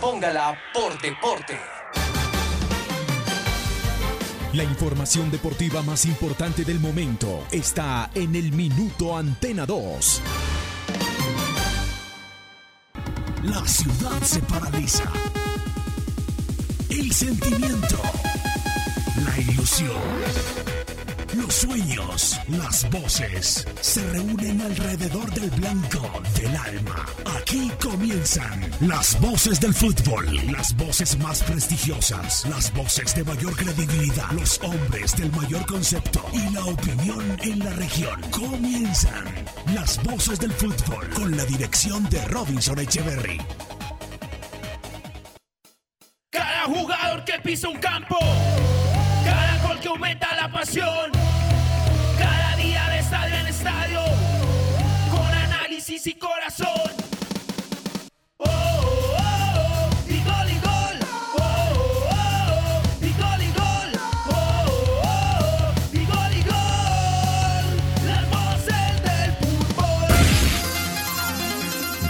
póngala por deporte. La información deportiva más importante del momento está en el Minuto Antena 2. La ciudad se paraliza. El sentimiento. La ilusión. Los sueños, las voces se reúnen alrededor del blanco del alma. Aquí comienzan las voces del fútbol, las voces más prestigiosas, las voces de mayor credibilidad, los hombres del mayor concepto y la opinión en la región. Comienzan las voces del fútbol con la dirección de Robinson Echeverry. Cada jugador que pisa un campo, cada gol que aumenta la pasión, y corazón.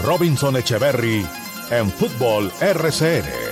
Robinson Echeverry en Fútbol RCN.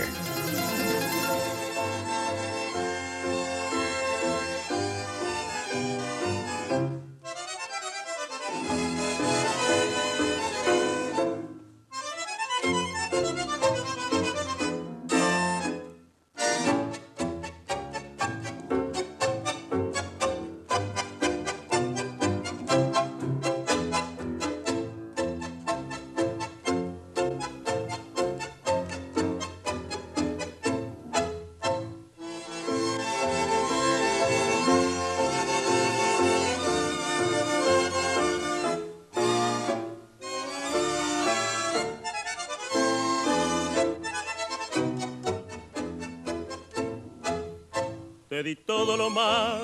Lo más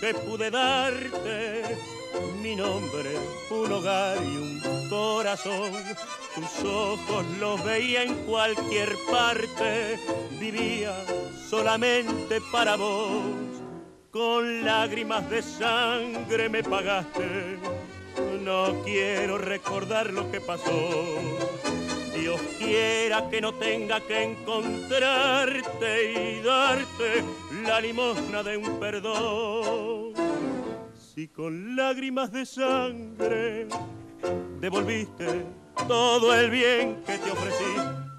que pude darte, mi nombre, un hogar y un corazón. Tus ojos los veía en cualquier parte, vivía solamente para vos. Con lágrimas de sangre me pagaste, no quiero recordar lo que pasó. Dios quiera que no tenga que encontrarte y darte la limosna de un perdón. Si con lágrimas de sangre devolviste todo el bien que te ofrecí,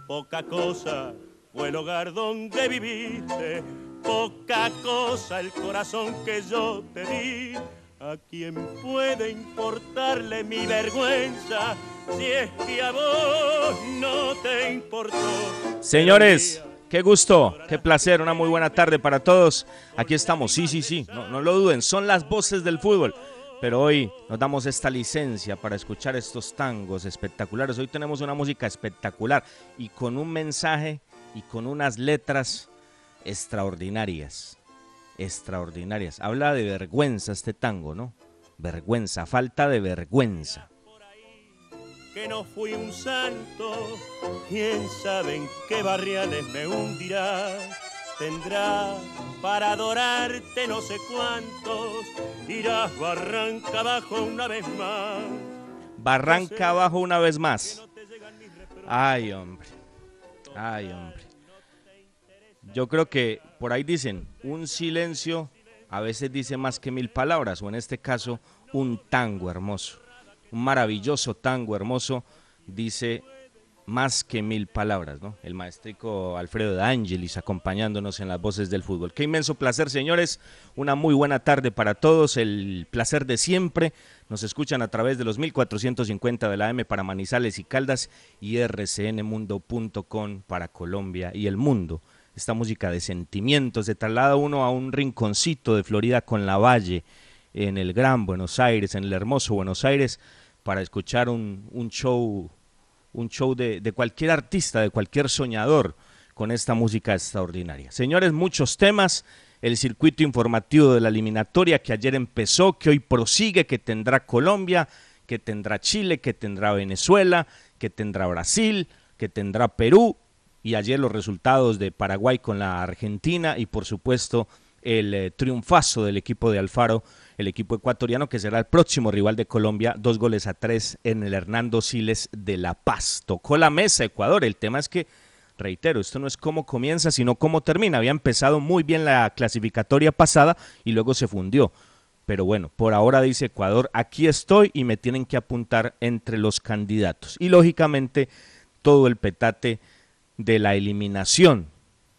poca cosa fue el hogar donde viviste, poca cosa el corazón que yo te di. ¿A quién puede importarle mi vergüenza si es que a vos no te importó? Señores, qué gusto, qué placer, una muy buena tarde para todos. Aquí estamos, sí, sí, sí, no, no lo duden, son las voces del fútbol. Pero hoy nos damos esta licencia para escuchar estos tangos espectaculares. Hoy tenemos una música espectacular y con un mensaje y con unas letras extraordinarias. Extraordinarias. Habla de vergüenza este tango, ¿no? Vergüenza, falta de vergüenza. Que no fui un santo, quién sabe en qué barriales me hundirá. Tendrá para adorarte no sé cuántos, irás barranca abajo una vez más. Barranca abajo una vez más. Ay, hombre. Ay, hombre. Yo creo que por ahí dicen, un silencio a veces dice más que mil palabras, o en este caso, un tango hermoso. Un maravilloso tango hermoso dice más que mil palabras, ¿no? El maestrico Alfredo de Angelis acompañándonos en las voces del fútbol. Qué inmenso placer, señores. Una muy buena tarde para todos. El placer de siempre. Nos escuchan a través de los 1450 de la AM para Manizales y Caldas y rcnmundo.com para Colombia y el mundo. Esta música de sentimientos, de traslada uno a un rinconcito de Florida con la Valle, en el Gran Buenos Aires, en el hermoso Buenos Aires, para escuchar un, un show un show de, de, cualquier artista, de cualquier soñador con esta música extraordinaria. Señores, muchos temas, el circuito informativo de la eliminatoria que ayer empezó, que hoy prosigue, que tendrá Colombia, que tendrá Chile, que tendrá Venezuela, que tendrá Brasil, que tendrá Perú, y ayer los resultados de Paraguay con la Argentina y por supuesto el eh, triunfazo del equipo de Alfaro el equipo ecuatoriano que será el próximo rival de Colombia, dos goles a tres en el Hernando Siles de La Paz. Tocó la mesa Ecuador, el tema es que reitero, esto no es cómo comienza, sino cómo termina. Había empezado muy bien la clasificatoria pasada y luego se fundió. Pero bueno, por ahora dice Ecuador, aquí estoy y me tienen que apuntar entre los candidatos. Y lógicamente todo el petate de la eliminación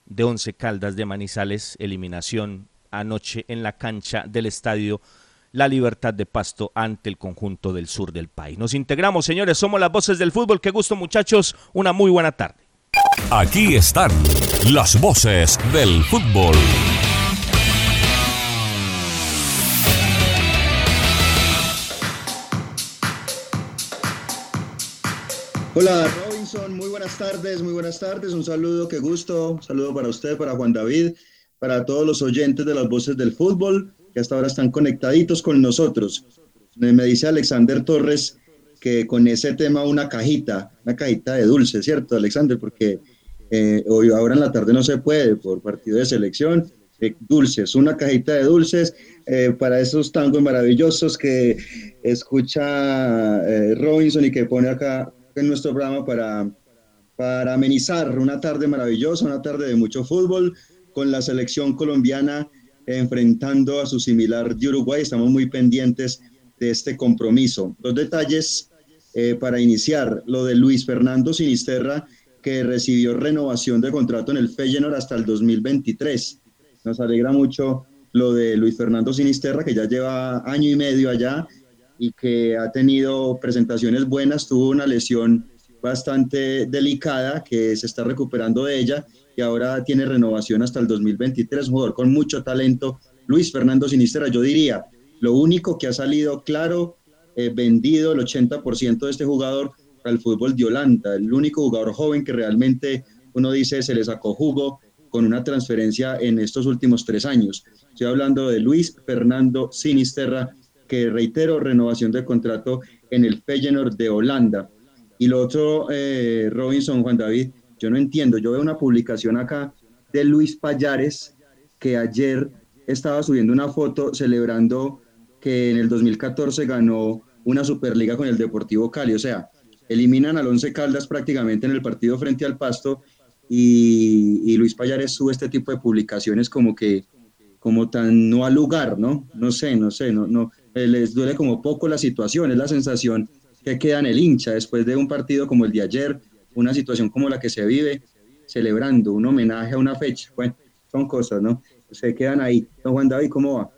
de Once Caldas de Manizales, eliminación anoche en la cancha del estadio La Libertad de Pasto ante el conjunto del sur del país. Nos integramos, señores, somos las voces del fútbol. Qué gusto, muchachos. Una muy buena tarde. Aquí están las voces del fútbol. Hola Robinson, muy buenas tardes, muy buenas tardes, un saludo, qué gusto, un saludo para usted, para Juan David, para todos los oyentes de las voces del fútbol que hasta ahora están conectaditos con nosotros. Me dice Alexander Torres que con ese tema una cajita, una cajita de dulce, ¿cierto, Alexander? Porque eh, hoy ahora en la tarde no se puede por partido de selección. Eh, dulces, una cajita de dulces eh, para esos tangos maravillosos que escucha Robinson y que pone acá en nuestro programa para, para amenizar una tarde maravillosa, una tarde de mucho fútbol con la selección colombiana enfrentando a su similar de Uruguay. Estamos muy pendientes de este compromiso. Dos detalles eh, para iniciar. Lo de Luis Fernando Sinisterra, que recibió renovación de contrato en el Feyenoord hasta el 2023. Nos alegra mucho lo de Luis Fernando Sinisterra, que ya lleva año y medio allá y que ha tenido presentaciones buenas, tuvo una lesión bastante delicada que se está recuperando de ella y ahora tiene renovación hasta el 2023, un jugador con mucho talento, Luis Fernando Sinistera, yo diría, lo único que ha salido claro, eh, vendido el 80% de este jugador al fútbol de Holanda, el único jugador joven que realmente uno dice se le sacó jugo con una transferencia en estos últimos tres años. Estoy hablando de Luis Fernando Sinisterra, que reitero, renovación de contrato en el Feyenoord de Holanda. Y lo otro, eh, Robinson, Juan David, yo no entiendo, yo veo una publicación acá de Luis Payares, que ayer estaba subiendo una foto celebrando que en el 2014 ganó una Superliga con el Deportivo Cali, o sea, eliminan al Once Caldas prácticamente en el partido frente al Pasto y, Luis Payares sube este tipo de publicaciones como que como tan no al lugar, ¿no? No sé, no sé, no, no, eh, les duele como poco la situación, es la sensación que queda el hincha después de un partido como el de ayer, una situación como la que se vive, celebrando un homenaje a una fecha. Bueno, son cosas, ¿no? Se quedan ahí. Don Juan David, ¿cómo va?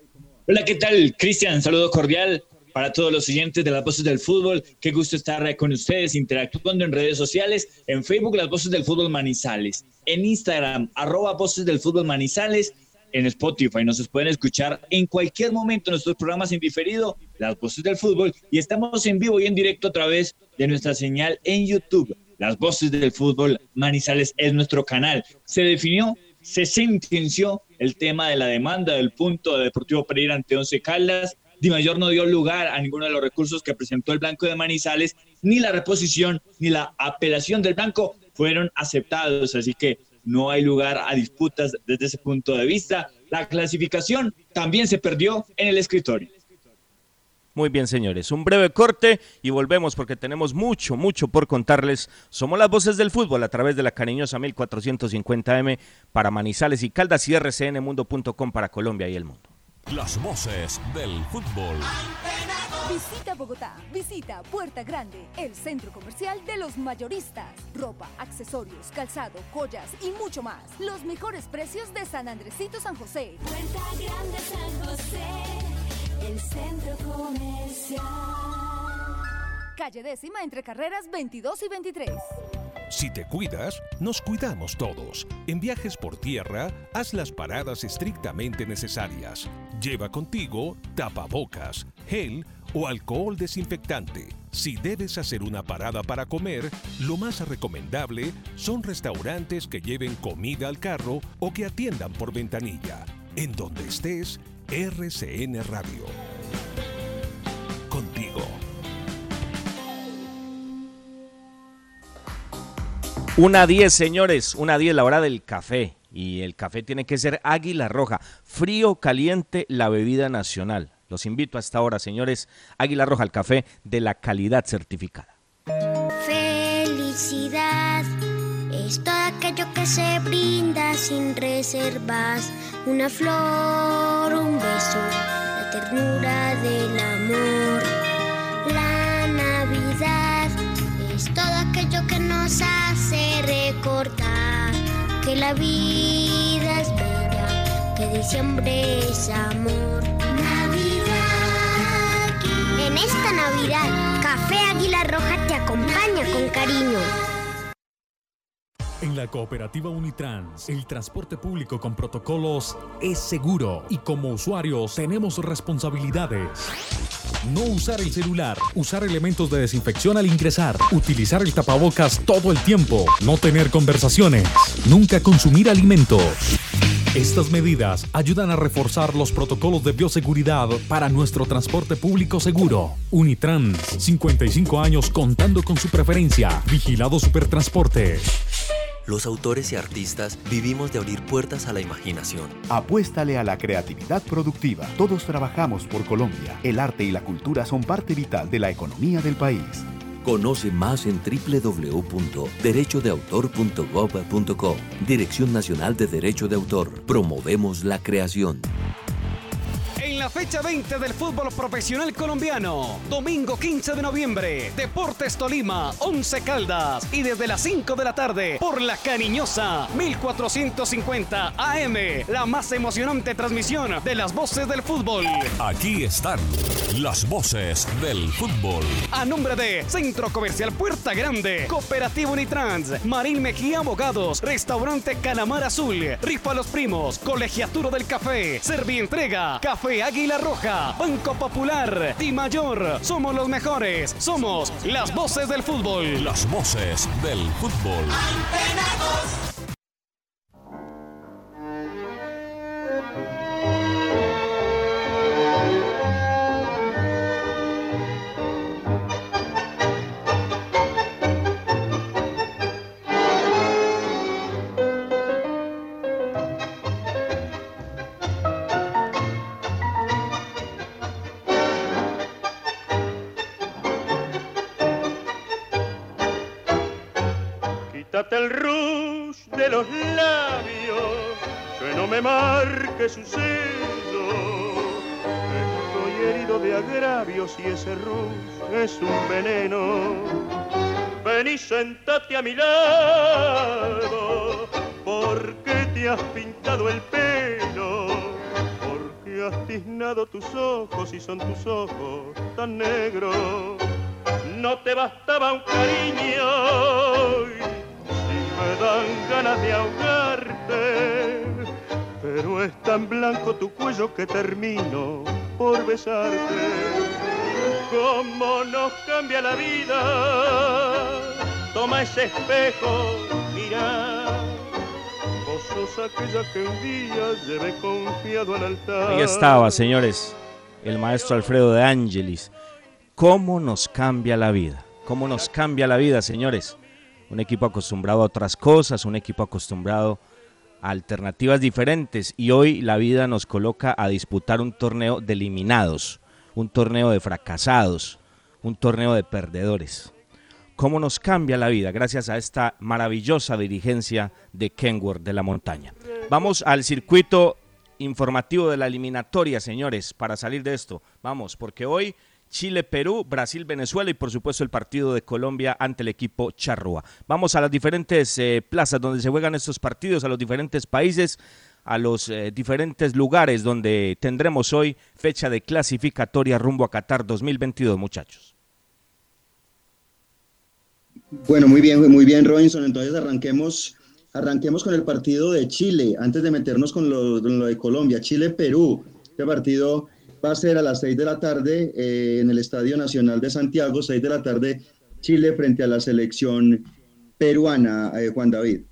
Hola, ¿qué tal, Cristian? Saludo cordial para todos los oyentes de las voces del fútbol. Qué gusto estar con ustedes interactuando en redes sociales, en Facebook, las voces del fútbol Manizales, en Instagram, arroba voces del fútbol Manizales en Spotify. Nos pueden escuchar en cualquier momento en nuestros programas en diferido, Las Voces del Fútbol, y estamos en vivo y en directo a través de nuestra señal en YouTube. Las Voces del Fútbol Manizales es nuestro canal. Se definió, se sentenció el tema de la demanda del punto de Deportivo Pereira ante Once Caldas. Di Mayor no dio lugar a ninguno de los recursos que presentó el Blanco de Manizales, ni la reposición ni la apelación del Blanco fueron aceptados. Así que no hay lugar a disputas desde ese punto de vista. La clasificación también se perdió en el escritorio. Muy bien, señores. Un breve corte y volvemos porque tenemos mucho, mucho por contarles. Somos las voces del fútbol a través de la cariñosa 1450M para Manizales y Caldas y rcnmundo.com para Colombia y el mundo. Las voces del fútbol. Visita Bogotá, visita Puerta Grande, el centro comercial de los mayoristas. Ropa, accesorios, calzado, joyas y mucho más. Los mejores precios de San Andresito San José. Puerta Grande San José, el centro comercial. Calle décima entre carreras 22 y 23. Si te cuidas, nos cuidamos todos. En viajes por tierra, haz las paradas estrictamente necesarias. Lleva contigo tapabocas, gel o alcohol desinfectante. Si debes hacer una parada para comer, lo más recomendable son restaurantes que lleven comida al carro o que atiendan por ventanilla. En donde estés, RCN Radio. Contigo. Una 10, señores, una 10 la hora del café. Y el café tiene que ser águila roja, frío, caliente, la bebida nacional. Los invito a esta hora, señores, águila roja, el café de la calidad certificada. Felicidad es todo aquello que se brinda sin reservas. Una flor, un beso, la ternura del amor. La Navidad es todo aquello que nos hace recordar que la vida es bella, que diciembre es amor. Navidad. En esta Navidad, Café Águila Roja te acompaña con cariño. En la cooperativa Unitrans, el transporte público con protocolos es seguro y como usuarios tenemos responsabilidades. No usar el celular, usar elementos de desinfección al ingresar, utilizar el tapabocas todo el tiempo, no tener conversaciones, nunca consumir alimentos. Estas medidas ayudan a reforzar los protocolos de bioseguridad para nuestro transporte público seguro. Unitrans, 55 años contando con su preferencia. Vigilado Supertransporte. Los autores y artistas vivimos de abrir puertas a la imaginación. Apuéstale a la creatividad productiva. Todos trabajamos por Colombia. El arte y la cultura son parte vital de la economía del país. Conoce más en www.derechodeautor.gov.co. Dirección Nacional de Derecho de Autor. Promovemos la creación. La fecha 20 del fútbol profesional colombiano, domingo 15 de noviembre, Deportes Tolima, 11 Caldas y desde las 5 de la tarde por la cariñosa 1450 AM, la más emocionante transmisión de las voces del fútbol. Aquí están las voces del fútbol. A nombre de Centro Comercial Puerta Grande, Cooperativa Unitrans, Marín Mejía Abogados, Restaurante Calamar Azul, Rifa Los Primos, Colegiatura del Café, Servientrega, Café Águila Roja, Banco Popular, Di Mayor. Somos los mejores, somos las voces del fútbol. Las voces del fútbol. Quítate el rush de los labios, que no me marque su sello. Estoy herido de agravios y ese rush es un veneno. Ven y sentate a mi lado, porque te has pintado el pelo, porque has tiznado tus ojos y son tus ojos tan negros. No te bastaba un cariño me dan ganas de ahogarte, pero es tan blanco tu cuello que termino por besarte. ¿Cómo nos cambia la vida? Toma ese espejo, mira. Vos sos aquella que un día llevé confiado al altar. Ahí estaba, señores, el maestro Alfredo de Ángelis. ¿Cómo nos cambia la vida? ¿Cómo nos cambia la vida, señores? Un equipo acostumbrado a otras cosas, un equipo acostumbrado a alternativas diferentes y hoy la vida nos coloca a disputar un torneo de eliminados, un torneo de fracasados, un torneo de perdedores. ¿Cómo nos cambia la vida gracias a esta maravillosa dirigencia de Kenworth de la Montaña? Vamos al circuito informativo de la eliminatoria, señores, para salir de esto. Vamos, porque hoy Chile, Perú, Brasil, Venezuela y por supuesto el partido de Colombia ante el equipo Charrúa. Vamos a las diferentes eh, plazas donde se juegan estos partidos, a los diferentes países, a los eh, diferentes lugares donde tendremos hoy fecha de clasificatoria rumbo a Qatar 2022, muchachos. Bueno, muy bien, muy bien, Robinson. Entonces arranquemos, arranquemos con el partido de Chile, antes de meternos con lo, con lo de Colombia. Chile-Perú. Este partido va a ser a las 6 de la tarde eh, en el Estadio Nacional de Santiago, 6 de la tarde, Chile frente a la selección peruana, eh, Juan David.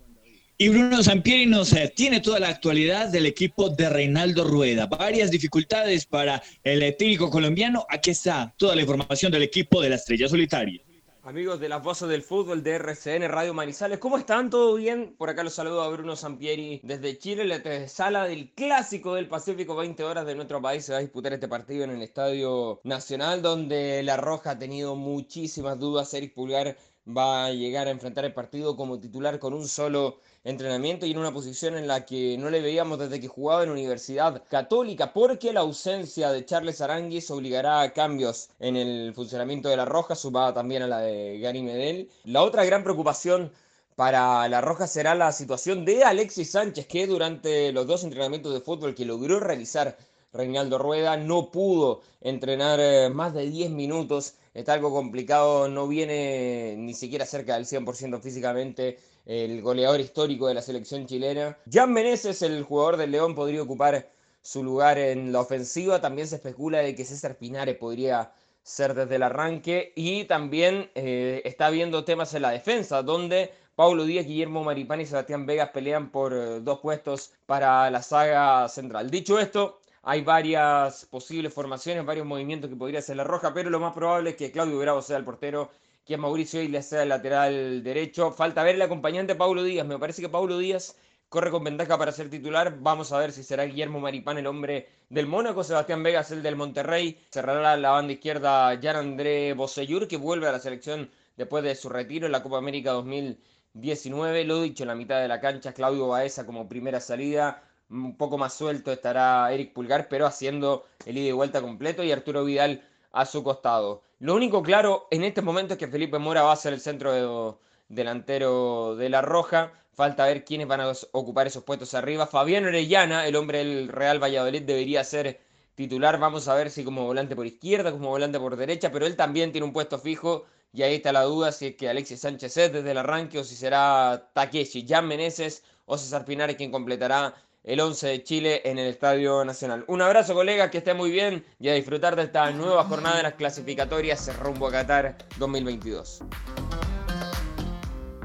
Y Bruno Sampieri nos eh, tiene toda la actualidad del equipo de Reinaldo Rueda. Varias dificultades para el técnico colombiano. Aquí está toda la información del equipo de la Estrella Solitaria. Amigos de las voces del fútbol de RCN Radio Manizales, ¿cómo están? ¿Todo bien? Por acá los saludo a Bruno Sampieri desde Chile, la sala del Clásico del Pacífico, 20 horas de nuestro país. Se va a disputar este partido en el Estadio Nacional, donde La Roja ha tenido muchísimas dudas. Eric Pulgar va a llegar a enfrentar el partido como titular con un solo entrenamiento y en una posición en la que no le veíamos desde que jugaba en Universidad Católica, porque la ausencia de Charles Aranguis obligará a cambios en el funcionamiento de la Roja, sumada también a la de Gary Medel. La otra gran preocupación para la Roja será la situación de Alexis Sánchez, que durante los dos entrenamientos de fútbol que logró realizar Reinaldo Rueda no pudo entrenar eh, más de 10 minutos. Está algo complicado, no viene ni siquiera cerca del 100% físicamente el goleador histórico de la selección chilena. Jan Meneses, el jugador del León, podría ocupar su lugar en la ofensiva. También se especula de que César Pinares podría ser desde el arranque. Y también eh, está habiendo temas en la defensa, donde Paulo Díaz, Guillermo Maripán y Sebastián Vegas pelean por eh, dos puestos para la saga central. Dicho esto, hay varias posibles formaciones, varios movimientos que podría hacer la Roja, pero lo más probable es que Claudio Bravo sea el portero, que Mauricio Isla sea el lateral derecho. Falta ver el acompañante Paulo Díaz. Me parece que Paulo Díaz corre con ventaja para ser titular. Vamos a ver si será Guillermo Maripán el hombre del Mónaco, Sebastián Vegas el del Monterrey. Cerrará la banda izquierda Jan André Bosellur, que vuelve a la selección después de su retiro en la Copa América 2000. 19, lo dicho, en la mitad de la cancha, Claudio Baeza como primera salida, un poco más suelto estará Eric Pulgar, pero haciendo el ida y vuelta completo y Arturo Vidal a su costado. Lo único claro en este momento es que Felipe Mora va a ser el centro delantero de la Roja. Falta ver quiénes van a ocupar esos puestos arriba. Fabián Orellana, el hombre del Real Valladolid, debería ser titular. Vamos a ver si como volante por izquierda, como volante por derecha, pero él también tiene un puesto fijo y ahí está la duda si es que Alexis Sánchez es desde el arranque o si será Takeshi, Jan Meneses o César Pinares quien completará el 11 de Chile en el Estadio Nacional. Un abrazo, colegas, que esté muy bien y a disfrutar de esta nueva jornada de las clasificatorias rumbo a Qatar 2022.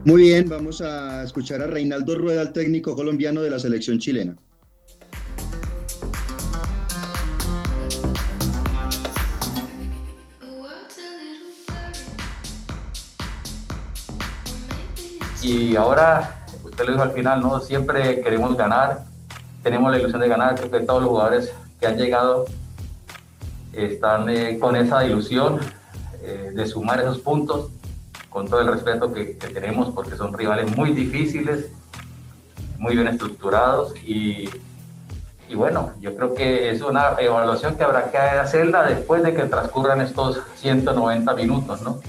Muy bien, vamos a escuchar a Reinaldo Rueda, el técnico colombiano de la selección chilena. Y ahora, usted lo dijo al final, ¿no? Siempre queremos ganar, tenemos la ilusión de ganar, creo que todos los jugadores que han llegado están eh, con esa ilusión eh, de sumar esos puntos, con todo el respeto que, tenemos, porque son rivales muy difíciles, muy bien estructurados y, bueno, yo creo que es una evaluación que habrá que hacerla después de que transcurran estos 190 minutos, ¿no?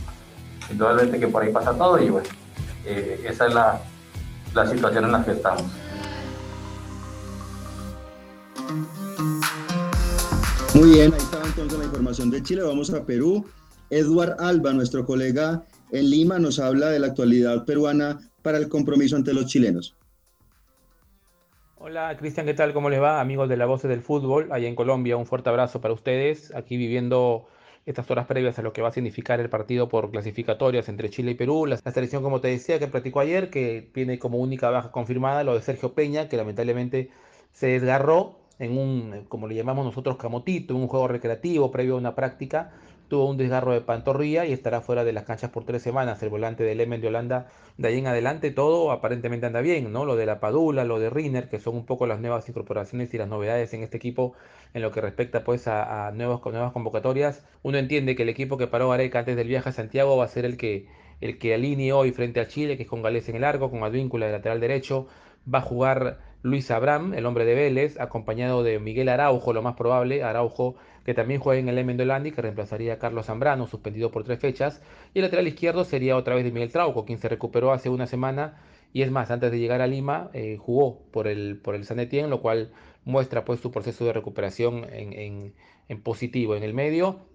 Indudablemente que por ahí pasa todo y bueno, eh, esa es la, la situación en la que estamos. Muy bien, ahí está entonces la información de Chile. Vamos a Perú. Eduard Alba, nuestro colega en Lima, nos habla de la actualidad peruana para el compromiso ante los chilenos. Hola Cristian, ¿qué tal? ¿Cómo les va? Amigos de la Voz del Fútbol, allá en Colombia, un fuerte abrazo para ustedes. Aquí viviendo estas horas previas a lo que va a significar el partido por clasificatorias entre Chile y Perú. La, selección, como te decía, que practicó ayer, que tiene como única baja confirmada lo de Sergio Peña, que lamentablemente se desgarró en un, como le llamamos nosotros, camotito, un juego recreativo previo a una práctica tuvo un desgarro de pantorrilla y estará fuera de las canchas por tres semanas. El volante del Emen de Holanda, de ahí en adelante todo aparentemente anda bien, ¿no? Lo de la Padula, lo de Riner, que son un poco las nuevas incorporaciones y las novedades en este equipo en lo que respecta pues a, nuevas convocatorias. Uno entiende que el equipo que paró Areca antes del viaje a Santiago va a ser el que, el que alinee hoy frente a Chile, que es con Gales en el arco, con Advíncula de lateral derecho. Va a jugar Luis Abraham, el hombre de Vélez, acompañado de Miguel Araujo, lo más probable. Araujo que también juega en el Emendolandi, que reemplazaría a Carlos Zambrano, suspendido por tres fechas. Y el lateral izquierdo sería otra vez de Miguel Trauco, quien se recuperó hace una semana. Y es más, antes de llegar a Lima, eh, jugó por el, por el San Etienne, lo cual muestra pues su proceso de recuperación en, en positivo. En el medio,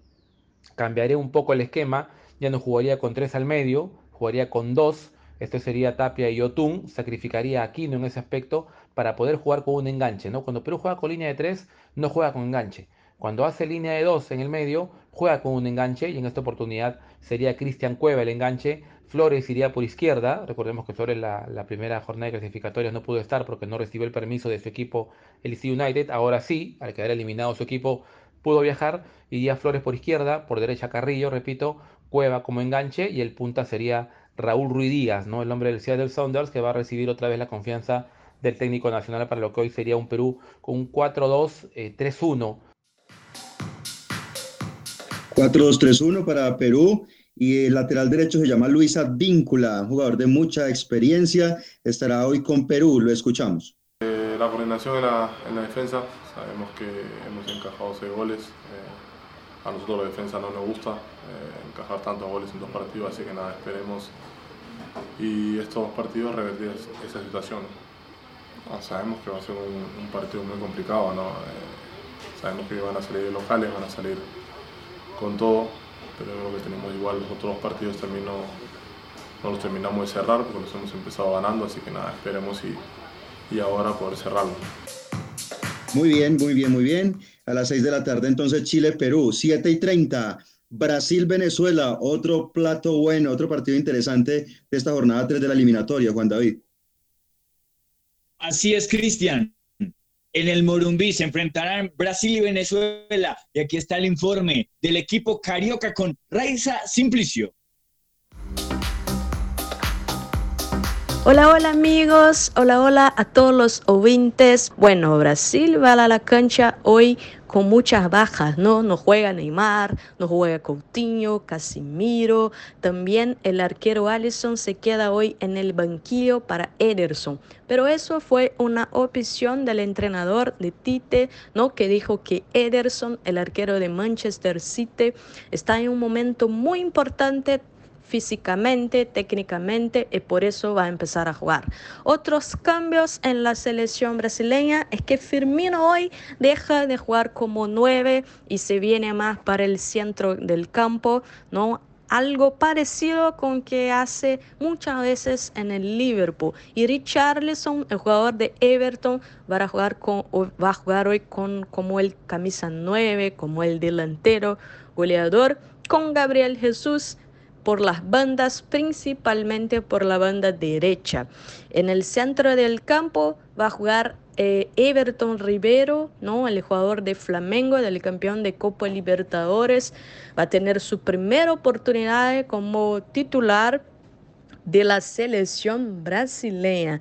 cambiaré un poco el esquema. Ya no jugaría con tres al medio, jugaría con dos. Esto sería Tapia y Otún. Sacrificaría a Aquino en ese aspecto para poder jugar con un enganche. ¿no? Cuando Perú juega con línea de tres, no juega con enganche. Cuando hace línea de 2 en el medio, juega con un enganche y en esta oportunidad sería Cristian Cueva el enganche. Flores iría por izquierda. Recordemos que Flores la, primera jornada de clasificatorias no pudo estar porque no recibió el permiso de su equipo, el United. Ahora sí, al quedar eliminado su equipo, pudo viajar. Iría Flores por izquierda, por derecha Carrillo, repito, Cueva como enganche y el punta sería Raúl Ruiz Díaz, ¿no? el hombre del Seattle Sounders que va a recibir otra vez la confianza del técnico nacional para lo que hoy sería un Perú con un 4-2-3-1 4-2-3-1 para Perú. y el lateral derecho se llama Luis Advíncula, jugador de mucha experiencia, estará hoy con Perú, lo escuchamos. Eh, la coordinación en la, en la, defensa, sabemos que hemos encajado seis goles, eh, a nosotros la defensa no nos gusta eh, encajar tantos goles en dos partidos, así que nada, esperemos y estos partidos revertir esa situación. Ah, sabemos que va a ser un, un partido muy complicado, ¿no? sabemos que van a salir locales, van a salir con todo, pero creo que tenemos igual los otros partidos también no, los terminamos de cerrar porque los hemos empezado ganando, así que nada, esperemos y, y ahora poder cerrarlo. Muy bien, muy bien, muy bien. A las 6 de la tarde entonces Chile-Perú, 7 y 30. Brasil-Venezuela, otro plato bueno, otro partido interesante de esta jornada 3 de la eliminatoria, Juan David. Así es, Cristian. En el Morumbí se enfrentarán Brasil y Venezuela. Y aquí está el informe del equipo carioca con Raiza Simplicio. Hola, hola amigos, hola, hola a todos los oyentes. Bueno, Brasil va a la cancha hoy con muchas bajas, ¿no? No juega Neymar, no juega Coutinho, Casimiro, también el arquero Allison se queda hoy en el banquillo para Ederson. Pero eso fue una opción del entrenador de Tite, ¿no? Que dijo que Ederson, el arquero de Manchester City, está en un momento muy importante físicamente, técnicamente y por eso va a empezar a jugar. Otros cambios en la selección brasileña es que Firmino hoy deja de jugar como nueve y se viene más para el centro del campo, ¿no? algo parecido con que hace muchas veces en el Liverpool. Y Richarlison, el jugador de Everton, va a jugar, con, va a jugar hoy con, como el camisa 9, como el delantero goleador, con Gabriel Jesús por las bandas, principalmente por la banda derecha. En el centro del campo va a jugar eh, Everton Rivero, ¿no? el jugador de Flamengo, del campeón de Copa Libertadores. Va a tener su primera oportunidad como titular de la selección brasileña.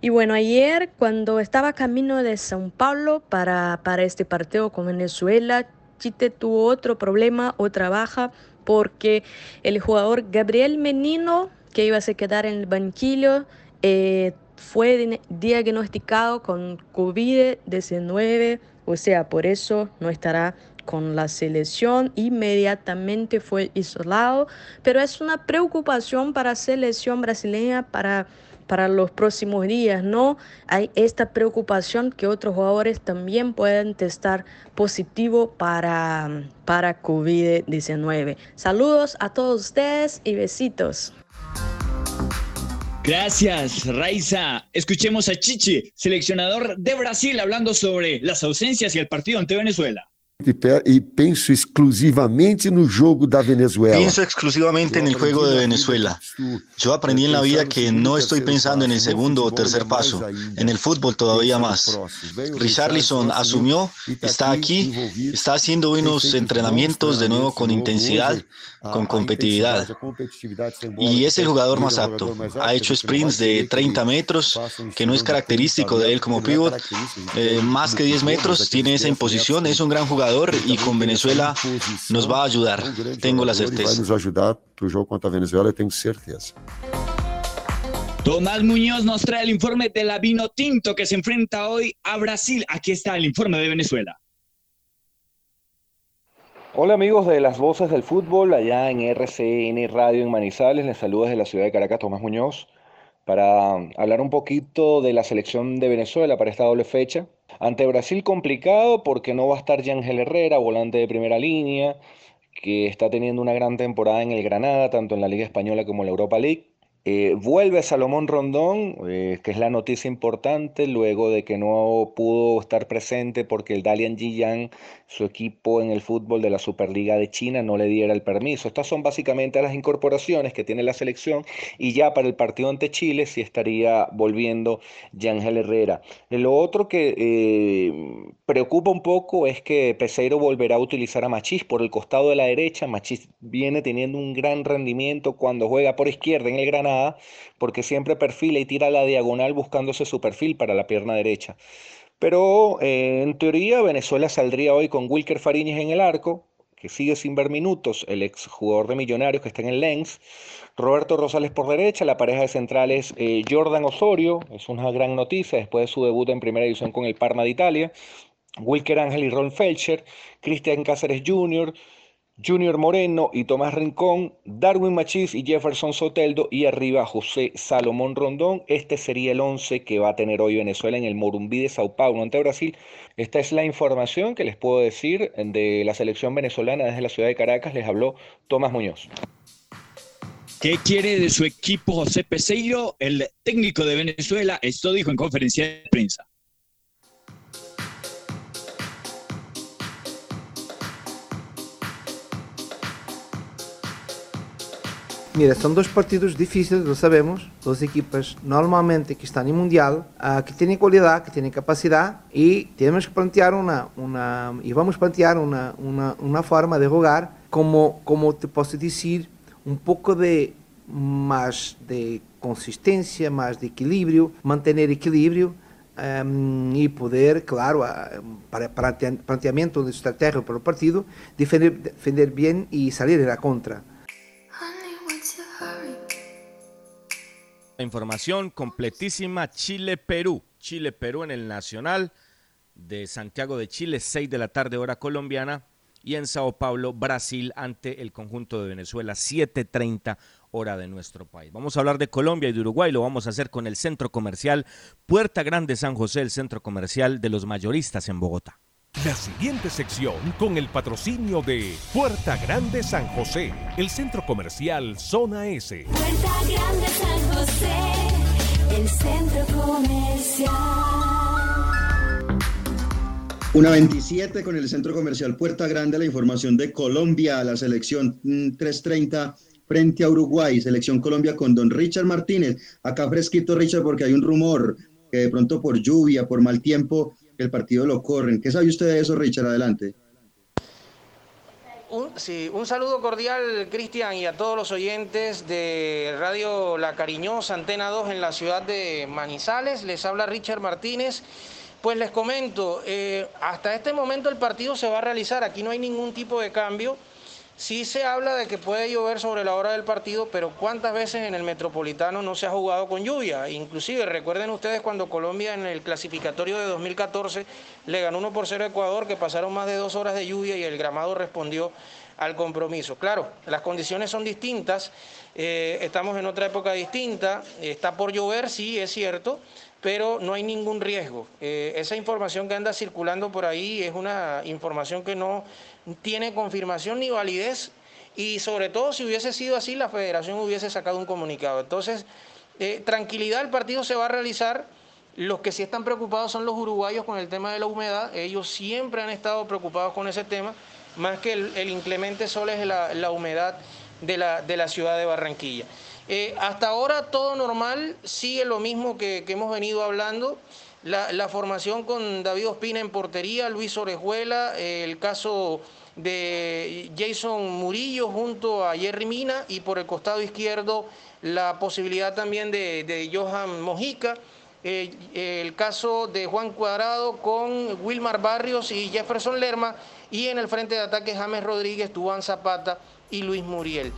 Y bueno, ayer cuando estaba camino de São Paulo para, para este partido con Venezuela, Chite tuvo otro problema, otra baja porque el jugador Gabriel Menino, que iba a quedar en el banquillo, eh, fue diagnosticado con COVID-19, o sea, por eso no estará con la selección, inmediatamente fue isolado, pero es una preocupación para la selección brasileña para para los próximos días, ¿no? Hay esta preocupación que otros jugadores también pueden testar positivo para, para COVID-19. Saludos a todos ustedes y besitos. Gracias, Raiza. Escuchemos a Chichi, seleccionador de Brasil, hablando sobre las ausencias y el partido ante Venezuela. Y pienso exclusivamente en el juego de Venezuela. Pienso exclusivamente en el juego de Venezuela. Yo aprendí en la vida que no estoy pensando en el segundo o tercer paso, en el fútbol todavía más. Richarlison asumió, está aquí, está haciendo unos entrenamientos de nuevo con intensidad, con competitividad. Y es el jugador más apto. Ha hecho sprints de 30 metros, que no es característico de él como pivot. Eh, más que 10 metros, tiene esa imposición, es un gran jugador y con Venezuela nos va a ayudar, tengo la certeza. Nos ajudar para o jogo contra Venezuela, tengo certeza. Tomás Muñoz nos trae el informe de la Vino Tinto que se enfrenta hoy a Brasil. Aquí está el informe de Venezuela. Hola amigos de las voces del fútbol, allá en RCN Radio en Manizales, les saludo desde la ciudad de Caracas, Tomás Muñoz, para hablar un poquito de la selección de Venezuela para esta doble fecha. Ante Brasil complicado porque no va a estar Yangel Herrera, volante de primera línea, que está teniendo una gran temporada en el Granada, tanto en la Liga Española como en la Europa League. Eh, vuelve Salomón Rondón, eh, que es la noticia importante, luego de que no pudo estar presente porque el Dalian Jiyan, su equipo en el fútbol de la Superliga de China, no le diera el permiso. Estas son básicamente las incorporaciones que tiene la selección y ya para el partido ante Chile sí estaría volviendo Yangel Herrera. Lo otro que eh, preocupa un poco es que Peseiro volverá a utilizar a Machís por el costado de la derecha. Machís viene teniendo un gran rendimiento cuando juega por izquierda en el Granada porque siempre perfila y tira la diagonal buscándose su perfil para la pierna derecha. Pero eh, en teoría Venezuela saldría hoy con Wilker Fariñez en el arco, que sigue sin ver minutos, el exjugador de Millonarios que está en el Lens. Roberto Rosales por derecha, la pareja de centrales eh, Jordan Osorio, es una gran noticia después de su debut en primera división con el Parma de Italia. Wilker Ángel y Ron Felcher, Cristian Cáceres Jr., Junior Moreno y Tomás Rincón, Darwin Machís y Jefferson Soteldo y arriba José Salomón Rondón. Este sería el 11 que va a tener hoy Venezuela en el Morumbí de Sao Paulo ante Brasil. Esta es la información que les puedo decir de la selección venezolana desde la ciudad de Caracas. Les habló Tomás Muñoz. ¿Qué quiere de su equipo José Peseiro, el técnico de Venezuela? Esto dijo en conferencia de prensa. Mira, são dois partidos difíceis, lo sabemos. Duas equipas normalmente que estão em Mundial, que têm qualidade, que têm capacidade e temos que plantear uma, uma e vamos plantear uma, uma, uma forma de jogar como, como te posso dizer, um pouco de mais de consistência, mais de equilíbrio, manter equilíbrio um, e poder, claro, para planteamento de estratégia para o partido, defender, defender bem e sair a contra. Información completísima Chile-Perú. Chile-Perú en el Nacional de Santiago de Chile, 6 de la tarde hora colombiana. Y en Sao Paulo, Brasil, ante el conjunto de Venezuela, 7.30 hora de nuestro país. Vamos a hablar de Colombia y de Uruguay, lo vamos a hacer con el centro comercial Puerta Grande San José, el centro comercial de los mayoristas en Bogotá. La siguiente sección con el patrocinio de Puerta Grande San José, el centro comercial Zona S. Puerta Grande San José, el centro comercial. Una 27 con el centro comercial Puerta Grande, la información de Colombia, la selección 330 mm, frente a Uruguay, selección Colombia con don Richard Martínez. Acá fresquito Richard porque hay un rumor que de pronto por lluvia, por mal tiempo, el partido lo corren. ¿Qué sabe usted de eso, Richard? Adelante. Un, sí, un saludo cordial, Cristian, y a todos los oyentes de Radio La Cariñosa, Antena 2 en la ciudad de Manizales. Les habla Richard Martínez. Pues les comento, eh, hasta este momento el partido se va a realizar, aquí no hay ningún tipo de cambio. Sí se habla de que puede llover sobre la hora del partido, pero ¿cuántas veces en el Metropolitano no se ha jugado con lluvia? Inclusive recuerden ustedes cuando Colombia en el clasificatorio de 2014 le ganó 1 por 0 a Ecuador, que pasaron más de dos horas de lluvia y el gramado respondió al compromiso. Claro, las condiciones son distintas, eh, estamos en otra época distinta, está por llover, sí, es cierto, pero no hay ningún riesgo. Eh, esa información que anda circulando por ahí es una información que no tiene confirmación ni validez y sobre todo si hubiese sido así, la federación hubiese sacado un comunicado. Entonces, eh, tranquilidad, el partido se va a realizar. Los que sí están preocupados son los uruguayos con el tema de la humedad. Ellos siempre han estado preocupados con ese tema, más que el, inclemente sol es la, humedad de la, de la ciudad de Barranquilla. Eh, hasta ahora todo normal, sigue lo mismo que, hemos venido hablando. La, formación con David Ospina en portería, Luis Orejuela, eh, el caso de Jason Murillo junto a Jerry Mina y por el costado izquierdo la posibilidad también de, Johan Mojica. Eh, el caso de Juan Cuadrado con Wilmar Barrios y Jefferson Lerma y en el frente de ataque James Rodríguez, Tubán Zapata y Luis Muriel.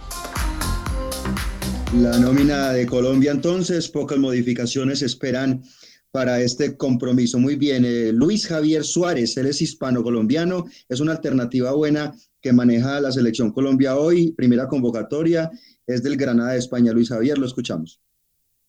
La nómina de Colombia entonces, pocas modificaciones esperan para este compromiso. Muy bien, eh, Luis Javier Suárez, él es hispano-colombiano, es una alternativa buena que maneja la selección Colombia hoy, primera convocatoria, es del Granada de España. Luis Javier, lo escuchamos.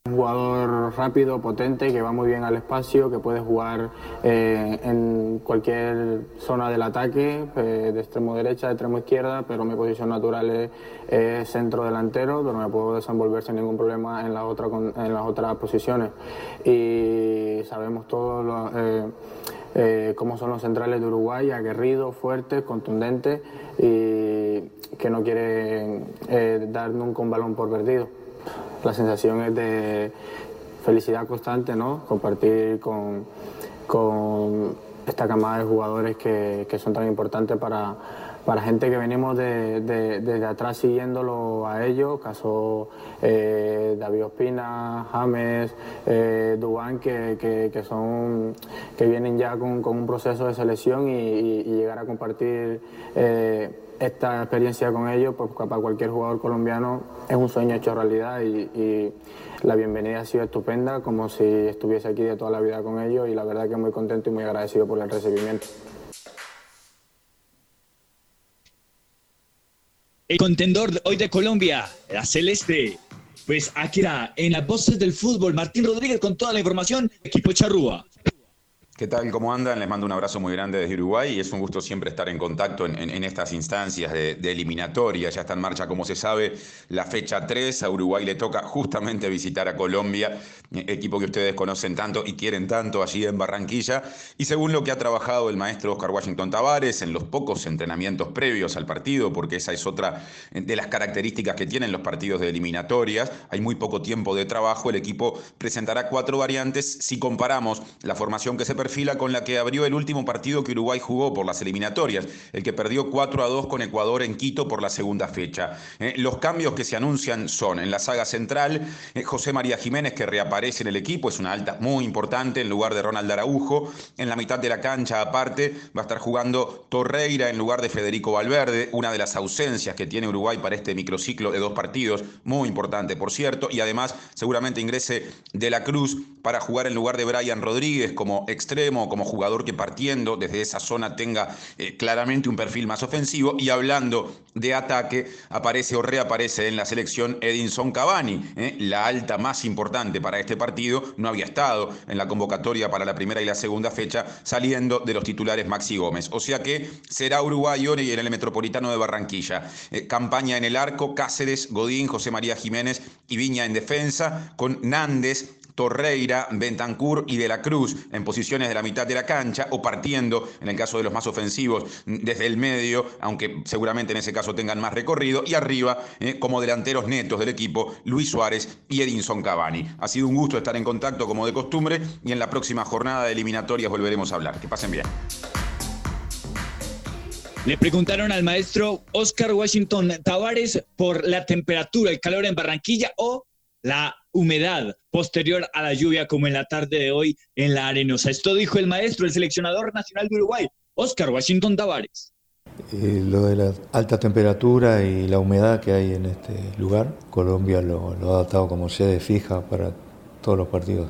Un jugador rápido, potente, que va muy bien al espacio, que puede jugar eh, en cualquier zona del ataque, eh, de extremo derecha, de extremo izquierda, pero mi posición natural es, centro delantero, pero me puedo desenvolver sin ningún problema en, las otras posiciones. Y sabemos todos eh, cómo son los centrales de Uruguay, aguerridos, fuertes, contundentes y que no quieren dar nunca un balón por perdido la sensación es de felicidad constante, ¿no? Compartir con, con esta camada de jugadores que, que son tan importantes para, para gente que venimos de, desde atrás siguiéndolo a ellos, caso eh, David Ospina, James, eh, Dubán, que, que, son, que vienen ya con, con, un proceso de selección y, llegar a compartir eh, esta experiencia con ellos, pues para cualquier jugador colombiano es un sueño hecho realidad y, y la bienvenida ha sido estupenda, como si estuviese aquí de toda la vida con ellos y la verdad que muy contento y muy agradecido por el recibimiento. El contendor hoy de Colombia, la Celeste. Pues aquí era, en las voces del fútbol, Martín Rodríguez con toda la información, equipo Charrúa. ¿Qué tal? ¿Cómo andan? Les mando un abrazo muy grande desde Uruguay y es un gusto siempre estar en contacto en, estas instancias de, de eliminatoria. Ya está en marcha, como se sabe, la fecha 3. A Uruguay le toca justamente visitar a Colombia, eh, equipo que ustedes conocen tanto y quieren tanto allí en Barranquilla. Y según lo que ha trabajado el maestro Oscar Washington Tavares en los pocos entrenamientos previos al partido, porque esa es otra de las características que tienen los partidos de eliminatorias, hay muy poco tiempo de trabajo, el equipo presentará cuatro variantes si comparamos la formación que se perfila con la que abrió el último partido que Uruguay jugó por las eliminatorias, el que perdió 4 a 2 con Ecuador en Quito por la segunda fecha. Eh, los cambios que se anuncian son en la saga central, eh, José María Jiménez que reaparece en el equipo, es una alta muy importante en lugar de Ronald Araujo, en la mitad de la cancha aparte va a estar jugando Torreira en lugar de Federico Valverde, una de las ausencias que tiene Uruguay para este microciclo de dos partidos, muy importante por cierto, y además seguramente ingrese De la Cruz para jugar en lugar de Brian Rodríguez como extremo, como jugador que partiendo desde esa zona tenga eh, claramente un perfil más ofensivo. Y hablando de ataque, aparece o reaparece en la selección Edinson Cavani, eh, la alta más importante para este partido. No había estado en la convocatoria para la primera y la segunda fecha, saliendo de los titulares Maxi Gómez. O sea que será uruguayo y en el Metropolitano de Barranquilla. Eh, campaña en el arco, Cáceres, Godín, José María Jiménez y Viña en defensa, con Nández, Torreira, Bentancur y De la Cruz en posiciones de la mitad de la cancha o partiendo, en el caso de los más ofensivos, desde el medio, aunque seguramente en ese caso tengan más recorrido, y arriba, eh, como delanteros netos del equipo, Luis Suárez y Edinson Cavani. Ha sido un gusto estar en contacto como de costumbre y en la próxima jornada de eliminatorias volveremos a hablar. Que pasen bien. Le preguntaron al maestro Oscar Washington Tavares por la temperatura, el calor en Barranquilla o la humedad posterior a la lluvia como en la tarde de hoy en la arenosa. Esto dijo el maestro, el seleccionador nacional de Uruguay, Oscar Washington Tavares. Lo de la alta temperatura y la humedad que hay en este lugar, Colombia lo, lo ha adaptado como sede fija para todos los partidos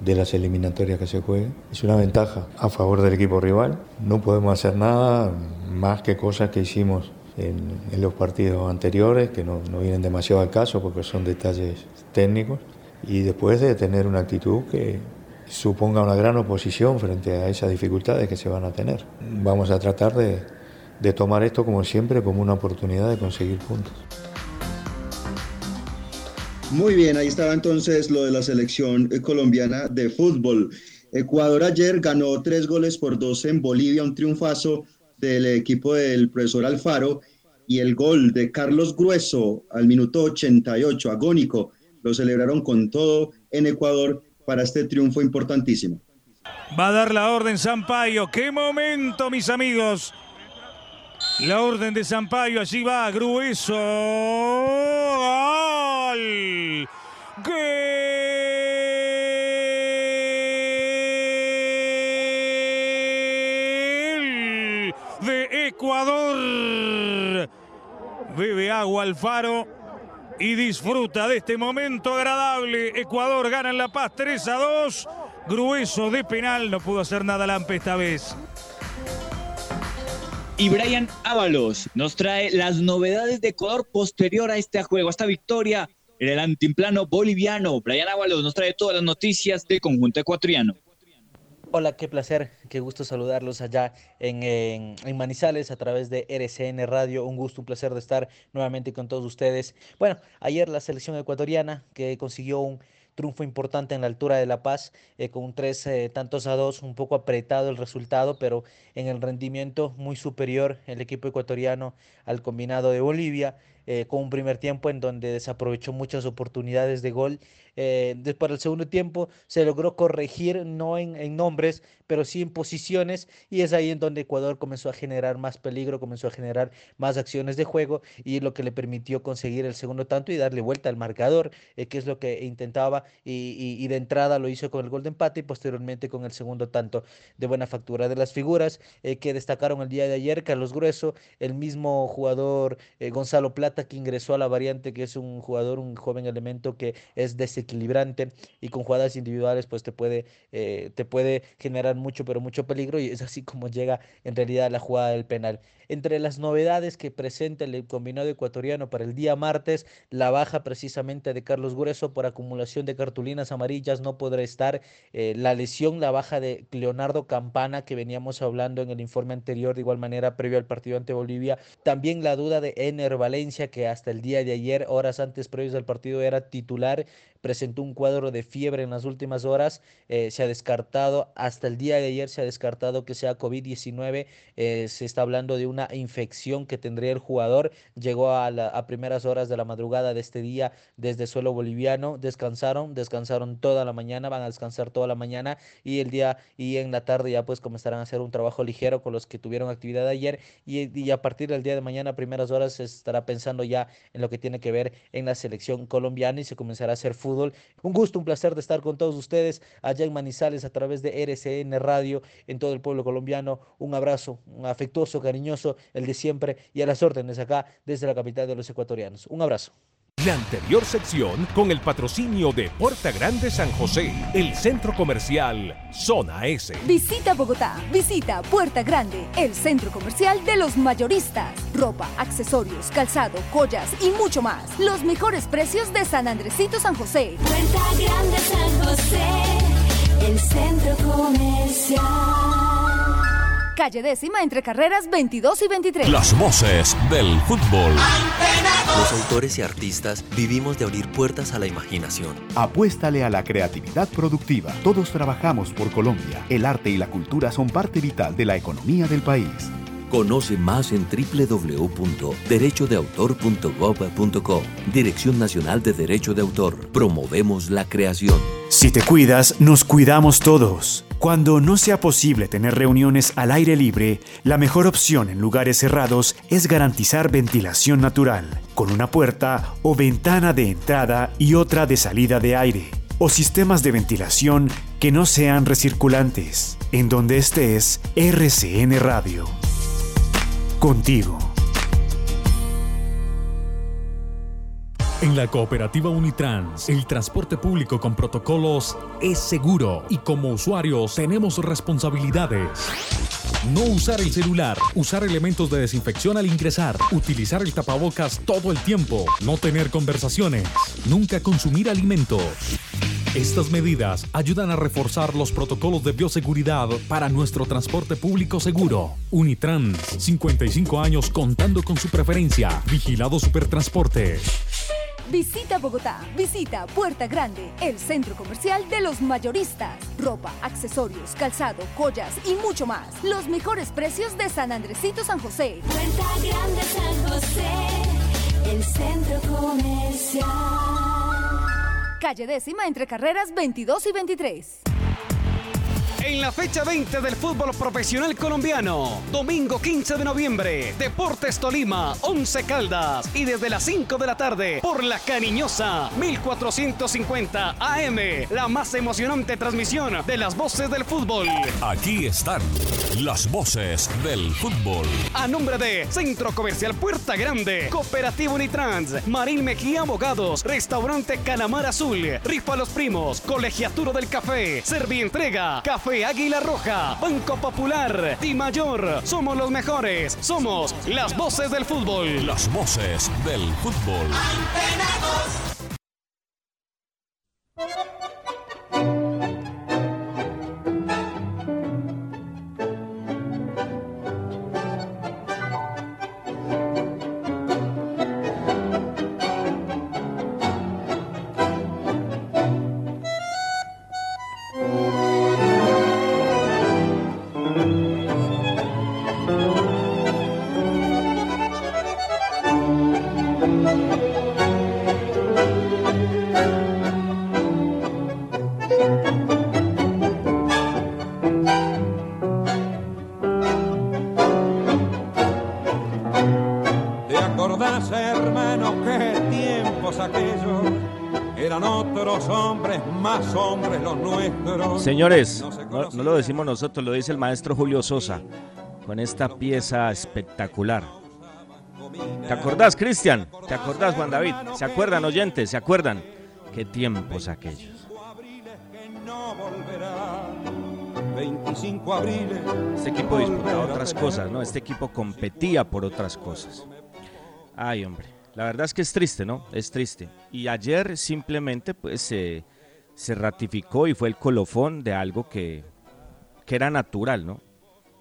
de las eliminatorias que se jueguen. Es una ventaja a favor del equipo rival. No podemos hacer nada más que cosas que hicimos en, en los partidos anteriores, que no, no vienen demasiado al caso porque son detalles técnicos, y después de tener una actitud que suponga una gran oposición frente a esas dificultades que se van a tener. Vamos a tratar de, de tomar esto como siempre como una oportunidad de conseguir puntos. Muy bien, ahí estaba entonces lo de la selección eh, colombiana de fútbol. Ecuador ayer ganó tres goles por dos en Bolivia, un triunfazo del equipo del profesor Alfaro y el gol de Carlos Grueso al minuto 88, agónico, lo celebraron con todo en Ecuador para este triunfo importantísimo. Va a dar la orden Sampaio. ¡Qué momento, mis amigos! La orden de Sampaio, allí va, grueso. ¡Gol! ¡Gol! De Ecuador. Bebe agua Alfaro y disfruta de este momento agradable. Ecuador gana en La Paz 3 a 2. Grueso de penal, no pudo hacer nada Lampe esta vez. Y Brian Ábalos nos trae las novedades de Ecuador posterior a este juego, a esta victoria en el antiplano boliviano. Brian Ábalos nos trae todas las noticias del conjunto ecuatoriano. Hola, qué placer, qué gusto saludarlos allá en, Manizales a través de RCN Radio. Un gusto, un placer de estar nuevamente con todos ustedes. Bueno, ayer la selección ecuatoriana que consiguió un triunfo importante en la altura de La Paz, eh, con tres eh, tantos a dos, un poco apretado el resultado, pero en el rendimiento muy superior el equipo ecuatoriano al combinado de Bolivia. eh, con un primer tiempo en donde desaprovechó muchas oportunidades de gol. Eh, después del segundo tiempo se logró corregir, no en, nombres, pero sí en posiciones, y es ahí en donde Ecuador comenzó a generar más peligro, comenzó a generar más acciones de juego, y lo que le permitió conseguir el segundo tanto y darle vuelta al marcador, eh, que es lo que intentaba, y, de entrada lo hizo con el gol de empate y posteriormente con el segundo tanto de buena factura. De las figuras eh, que destacaron el día de ayer, Carlos Grueso, el mismo jugador Gonzalo Plata, que ingresó a la variante, que es un jugador, un joven elemento que es desequilibrante equilibrante y con jugadas individuales pues te puede, eh, te puede generar mucho pero mucho peligro y es así como llega en realidad la jugada del penal. Entre las novedades que presenta el combinado ecuatoriano para el día martes, la baja precisamente de Carlos Grueso por acumulación de cartulinas amarillas no podrá estar, eh, la lesión, la baja de Leonardo Campana que veníamos hablando en el informe anterior de igual manera previo al partido ante Bolivia, también la duda de Ener Valencia que hasta el día de ayer, horas antes previos al partido era titular, presentó un cuadro de fiebre en las últimas horas, eh, se ha descartado, hasta el día de ayer se ha descartado que sea COVID-19, eh, se está hablando de una infección que tendría el jugador, llegó a, la, primeras horas de la madrugada de este día desde suelo boliviano, descansaron, descansaron toda la mañana, van a descansar toda la mañana y el día y en la tarde ya pues comenzarán a hacer un trabajo ligero con los que tuvieron actividad ayer y, y a partir del día de mañana, primeras horas, se estará pensando ya en lo que tiene que ver en la selección colombiana y se comenzará a hacer fútbol. Un gusto, un placer de estar con todos ustedes allá en Manizales a través de RCN Radio en todo el pueblo colombiano. Un abrazo, un afectuoso, cariñoso, el de siempre y a las órdenes acá desde la capital de los ecuatorianos. Un abrazo. La anterior sección con el patrocinio de Puerta Grande San José, el centro comercial Zona S. Visita Bogotá, visita Puerta Grande, el centro comercial de los mayoristas. Ropa, accesorios, calzado, joyas y mucho más. Los mejores precios de San Andresito San José. Puerta Grande San José, el centro comercial calle décima entre carreras 22 y 23. Las voces del fútbol. Los autores y artistas vivimos de abrir puertas a la imaginación. Apuéstale a la creatividad productiva. Todos trabajamos por Colombia. El arte y la cultura son parte vital de la economía del país. Conoce más en www.derechodeautor.gov.co. Dirección Nacional de Derecho de Autor. Promovemos la creación. Si te cuidas, nos cuidamos todos. Cuando no sea posible tener reuniones al aire libre, la mejor opción en lugares cerrados es garantizar ventilación natural, con una puerta o ventana de entrada y otra de salida de aire, o sistemas de ventilación que no sean recirculantes. En donde estés, RCN Radio. Contigo. En la cooperativa Unitrans, el transporte público con protocolos es seguro y como usuarios tenemos responsabilidades. No usar el celular, usar elementos de desinfección al ingresar, utilizar el tapabocas todo el tiempo, no tener conversaciones, nunca consumir alimentos. Estas medidas ayudan a reforzar los protocolos de bioseguridad para nuestro transporte público seguro. Unitrans, 55 años contando con su preferencia. Vigilado Supertransporte. Visita Bogotá, visita Puerta Grande, el centro comercial de los mayoristas. Ropa, accesorios, calzado, joyas y mucho más. Los mejores precios de San Andresito San José. Puerta Grande San José, el centro comercial. Calle décima entre carreras 22 y 23 en la fecha 20 del fútbol profesional colombiano. Domingo 15 de noviembre, Deportes Tolima, 11 Caldas. Y desde las 5 de la tarde, por la cariñosa 1450 AM, la más emocionante transmisión de las voces del fútbol. Aquí están las voces del fútbol. A nombre de Centro Comercial Puerta Grande, Cooperativo Unitrans, Marín Mejía Abogados, Restaurante Calamar Azul, Rifa Los Primos, Colegiaturo del Café, Servientrega, Café Águila Roja, Banco Popular, Di Mayor. Somos los mejores. Somos las voces del fútbol. Las voces del fútbol. aquellos Señores, no, no lo decimos nosotros, lo dice el maestro Julio Sosa con esta pieza espectacular. ¿Te acordás, Cristian? ¿Te acordás, Juan David? ¿Se acuerdan, oyentes? ¿Se acuerdan? Qué tiempos aquellos. 25 abriles. Este equipo disputaba otras cosas, ¿no? Este equipo competía por otras cosas. Ay, hombre. La verdad es que es triste, ¿no? Es triste. Y ayer simplemente pues se se ratificó y fue el colofón de algo que, que era natural, ¿no?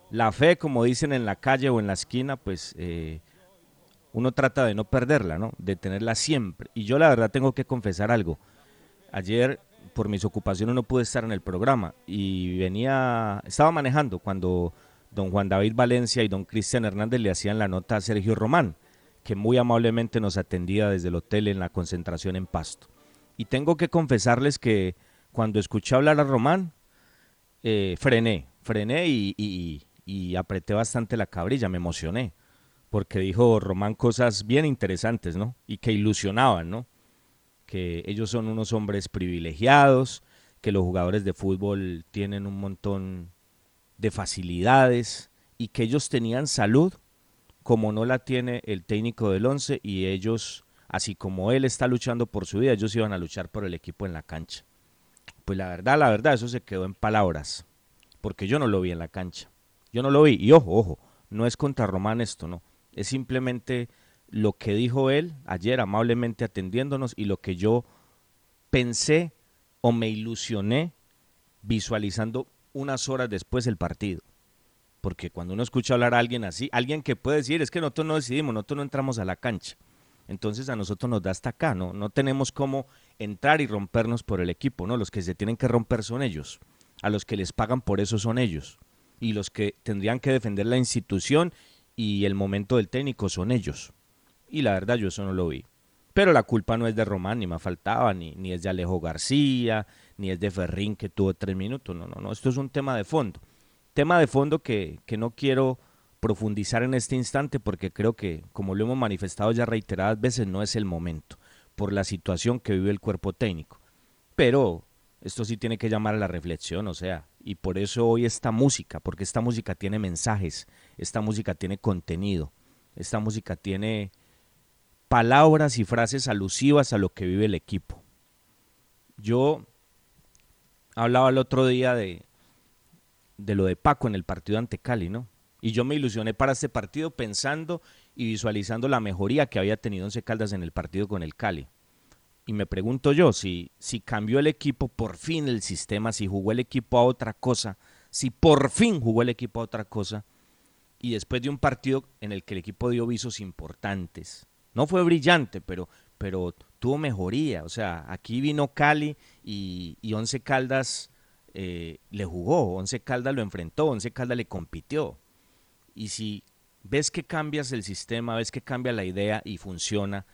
La fe, como dicen en la calle o en la esquina, pues eh, uno trata de no perderla, ¿no? De tenerla siempre. Y yo la verdad tengo que confesar algo. Ayer, por mis ocupaciones, no pude estar en el programa y venía, estaba manejando cuando don Juan David Valencia y don Cristian Hernández le hacían la nota a Sergio Román, que muy amablemente nos atendía desde el hotel en la concentración en Pasto. Y tengo que confesarles que cuando escuché hablar a Román, eh, frené, frené y, y- y apreté bastante la cabrilla, me emocioné, porque dijo Román cosas bien interesantes, ¿no? Y que ilusionaban, ¿no? Que ellos son unos hombres privilegiados, que los jugadores de fútbol tienen un montón de facilidades y que ellos tenían salud como no la tiene el técnico del 11 y ellos, así como él está luchando por su vida, ellos iban a luchar por el equipo en la cancha. Pues la verdad, la verdad, eso se quedó en palabras, porque yo no lo vi en la cancha. Yo no lo vi. Y ojo, ojo, no es contra Román esto, no. Es simplemente lo que dijo él ayer amablemente atendiéndonos y lo que yo pensé o me ilusioné visualizando unas horas después el partido. Porque cuando uno escucha hablar a alguien así, alguien que puede decir, es que nosotros no decidimos, nosotros no entramos a la cancha. Entonces a nosotros nos da hasta acá, ¿no? No tenemos cómo entrar y rompernos por el equipo, ¿no? Los que se tienen que romper son ellos. A los que les pagan por eso son ellos. Y los que tendrían que defender la institución y el momento del técnico son ellos. Y la verdad yo eso no lo vi. Pero la culpa no es de Román, ni me faltaba, ni, ni es de Alejo García, ni es de Ferrín que tuvo tres minutos. No, no, no. Esto es un tema de fondo. Tema de fondo que, que no quiero profundizar en este instante porque creo que, como lo hemos manifestado ya reiteradas veces, no es el momento por la situación que vive el cuerpo técnico. Pero esto sí tiene que llamar a la reflexión, o sea, y por eso hoy esta música, porque esta música tiene mensajes, esta música tiene contenido, esta música tiene palabras y frases alusivas a lo que vive el equipo. Yo hablaba el otro día de, de lo de Paco en el partido ante Cali, ¿no? Y yo me ilusioné para este partido pensando y visualizando la mejoría que había tenido Once Caldas en el partido con el Cali. Y me pregunto yo si, si cambió el equipo por fin el sistema, si jugó el equipo a otra cosa, si por fin jugó el equipo a otra cosa, y después de un partido en el que el equipo dio visos importantes. No fue brillante, pero, pero tuvo mejoría. O sea, aquí vino Cali y, y Once Caldas eh, le jugó, Once Caldas lo enfrentó, Once Caldas le compitió. Y si ves que cambias el sistema, ves que cambia la idea y funciona,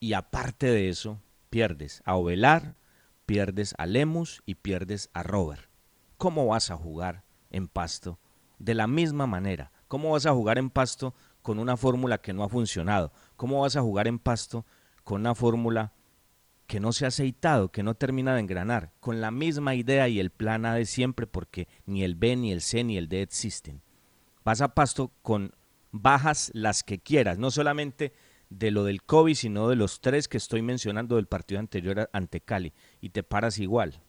y aparte de eso, pierdes a Ovelar, pierdes a Lemus y pierdes a Robert. ¿Cómo vas a jugar en pasto? De la misma manera. ¿Cómo vas a jugar en pasto con una fórmula que no ha funcionado? ¿Cómo vas a jugar en pasto con una fórmula que no se ha aceitado, que no termina de engranar, con la misma idea y el plan A de siempre, porque ni el B, ni el C, ni el D existen? Vas a pasto con bajas las que quieras, no solamente de lo del COVID, sino de los tres que estoy mencionando del partido anterior ante Cali, y te paras igual.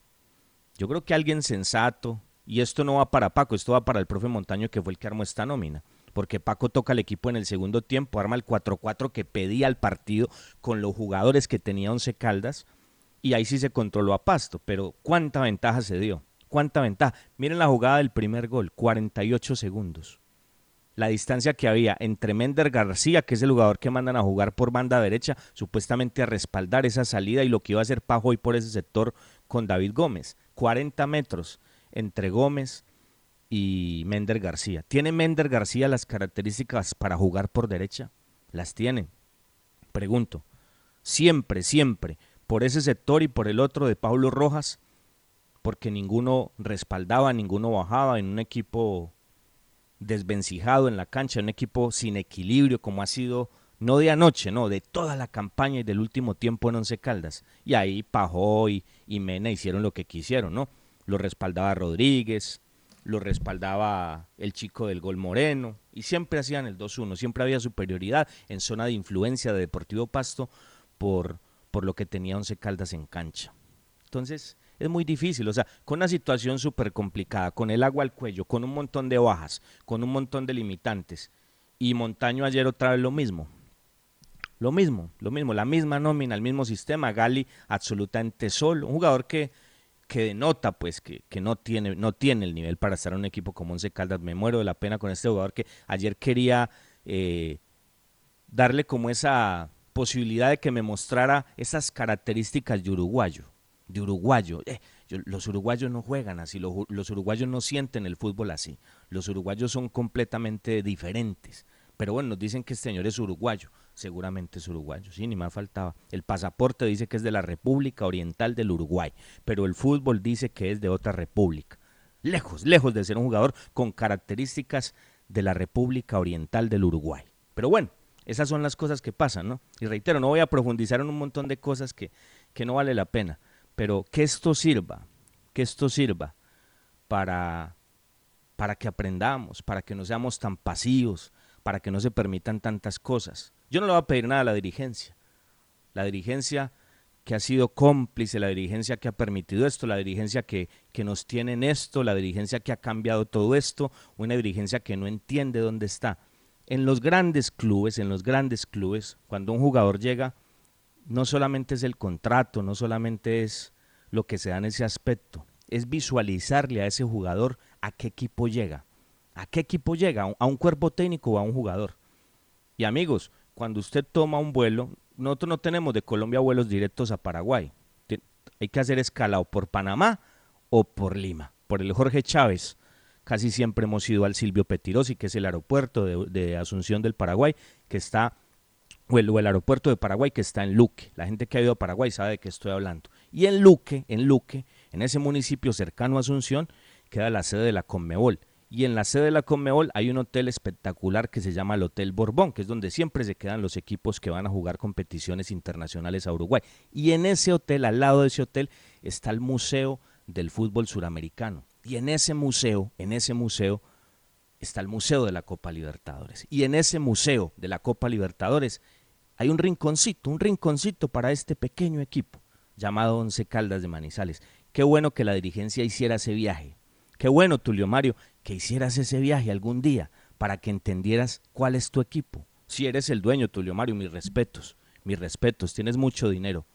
Yo creo que alguien sensato, y esto no va para Paco, esto va para el profe Montaño que fue el que armó esta nómina, porque Paco toca el equipo en el segundo tiempo, arma el 4-4 que pedía al partido con los jugadores que tenía Once Caldas, y ahí sí se controló a Pasto, pero ¿cuánta ventaja se dio? ¿Cuánta ventaja? Miren la jugada del primer gol, 48 segundos la distancia que había entre Mender García, que es el jugador que mandan a jugar por banda derecha, supuestamente a respaldar esa salida y lo que iba a hacer Pajo hoy por ese sector con David Gómez. 40 metros entre Gómez y Mender García. ¿Tiene Mender García las características para jugar por derecha? Las tiene. Pregunto. Siempre, siempre, por ese sector y por el otro de Pablo Rojas, porque ninguno respaldaba, ninguno bajaba en un equipo desvencijado en la cancha, un equipo sin equilibrio como ha sido no de anoche, no, de toda la campaña y del último tiempo en Once Caldas. Y ahí Pajó y, y Mena hicieron lo que quisieron, ¿no? Lo respaldaba Rodríguez, lo respaldaba el chico del gol Moreno, y siempre hacían el 2-1, siempre había superioridad en zona de influencia de Deportivo Pasto por, por lo que tenía Once Caldas en cancha. Entonces, es muy difícil, o sea, con una situación súper complicada, con el agua al cuello, con un montón de bajas, con un montón de limitantes, y Montaño ayer otra vez lo mismo. Lo mismo, lo mismo, la misma nómina, el mismo sistema, Gali absolutamente solo, un jugador que, que denota pues que, que, no, tiene, no tiene el nivel para estar en un equipo como Once Caldas. Me muero de la pena con este jugador que ayer quería eh, darle como esa posibilidad de que me mostrara esas características de uruguayo, de uruguayo. Eh, los uruguayos no juegan así, los, los uruguayos no sienten el fútbol así, los uruguayos son completamente diferentes. Pero bueno, nos dicen que este señor es uruguayo, seguramente es uruguayo, sí, ni más faltaba. El pasaporte dice que es de la República Oriental del Uruguay, pero el fútbol dice que es de otra república. Lejos, lejos de ser un jugador con características de la República Oriental del Uruguay. Pero bueno, esas son las cosas que pasan, ¿no? Y reitero, no voy a profundizar en un montón de cosas que, que no vale la pena, pero que esto sirva, que esto sirva para, para que aprendamos, para que no seamos tan pasivos, para que no se permitan tantas cosas. Yo no le voy a pedir nada a la dirigencia. La dirigencia que ha sido cómplice, la dirigencia que ha permitido esto, la dirigencia que, que nos tiene en esto, la dirigencia que ha cambiado todo esto, una dirigencia que no entiende dónde está. En los grandes clubes, en los grandes clubes, cuando un jugador llega, no solamente es el contrato, no solamente es lo que se da en ese aspecto, es visualizarle a ese jugador a qué equipo llega. ¿A qué equipo llega? ¿A un cuerpo técnico o a un jugador? Y amigos, cuando usted toma un vuelo, nosotros no tenemos de Colombia vuelos directos a Paraguay. Hay que hacer escala o por Panamá o por Lima. Por el Jorge Chávez, casi siempre hemos ido al Silvio Petirosi, que es el aeropuerto de, de Asunción del Paraguay, que está, o el, o el, aeropuerto de Paraguay, que está en Luque. La gente que ha ido a Paraguay sabe de qué estoy hablando. Y en Luque, en Luque, en ese municipio cercano a Asunción, queda la sede de la Conmebol y en la sede de la Conmebol hay un hotel espectacular que se llama el Hotel Borbón, que es donde siempre se quedan los equipos que van a jugar competiciones internacionales a Uruguay. Y en ese hotel, al lado de ese hotel, está el Museo del Fútbol Suramericano. Y en ese museo, en ese museo, está el Museo de la Copa Libertadores. Y en ese museo de la Copa Libertadores hay un rinconcito, un rinconcito para este pequeño equipo llamado Once Caldas de Manizales. Qué bueno que la dirigencia hiciera ese viaje. Qué bueno, Tulio Mario, que hicieras ese viaje algún día para que entendieras cuál es tu equipo. Si eres el dueño, Tulio Mario, mis respetos, mis respetos, tienes mucho dinero,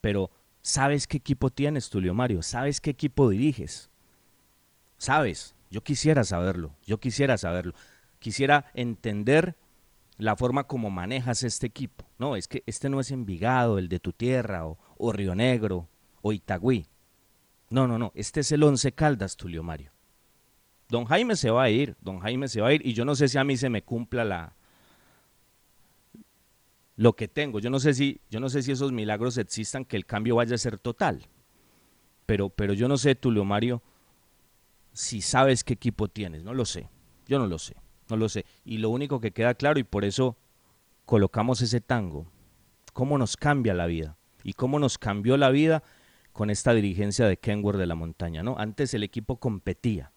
pero ¿sabes qué equipo tienes, Tulio Mario? ¿Sabes qué equipo diriges? ¿Sabes? Yo quisiera saberlo, yo quisiera saberlo. Quisiera entender la forma como manejas este equipo. No, es que este no es Envigado, el de tu tierra, o, Río Negro, o Itagüí. No, no, no, este es el Once Caldas, Tulio Mario. Don Jaime se va a ir, don Jaime se va a ir y yo no sé si a mí se me cumpla la lo que tengo. Yo no sé si yo no sé si esos milagros existan que el cambio vaya a ser total. Pero pero yo no sé Tulio Mario si sabes qué equipo tienes, no lo sé. Yo no lo sé, no lo sé. Y lo único que queda claro y por eso colocamos ese tango, cómo nos cambia la vida y cómo nos cambió la vida con esta dirigencia de Kenworth de la montaña, ¿no? Antes el equipo competía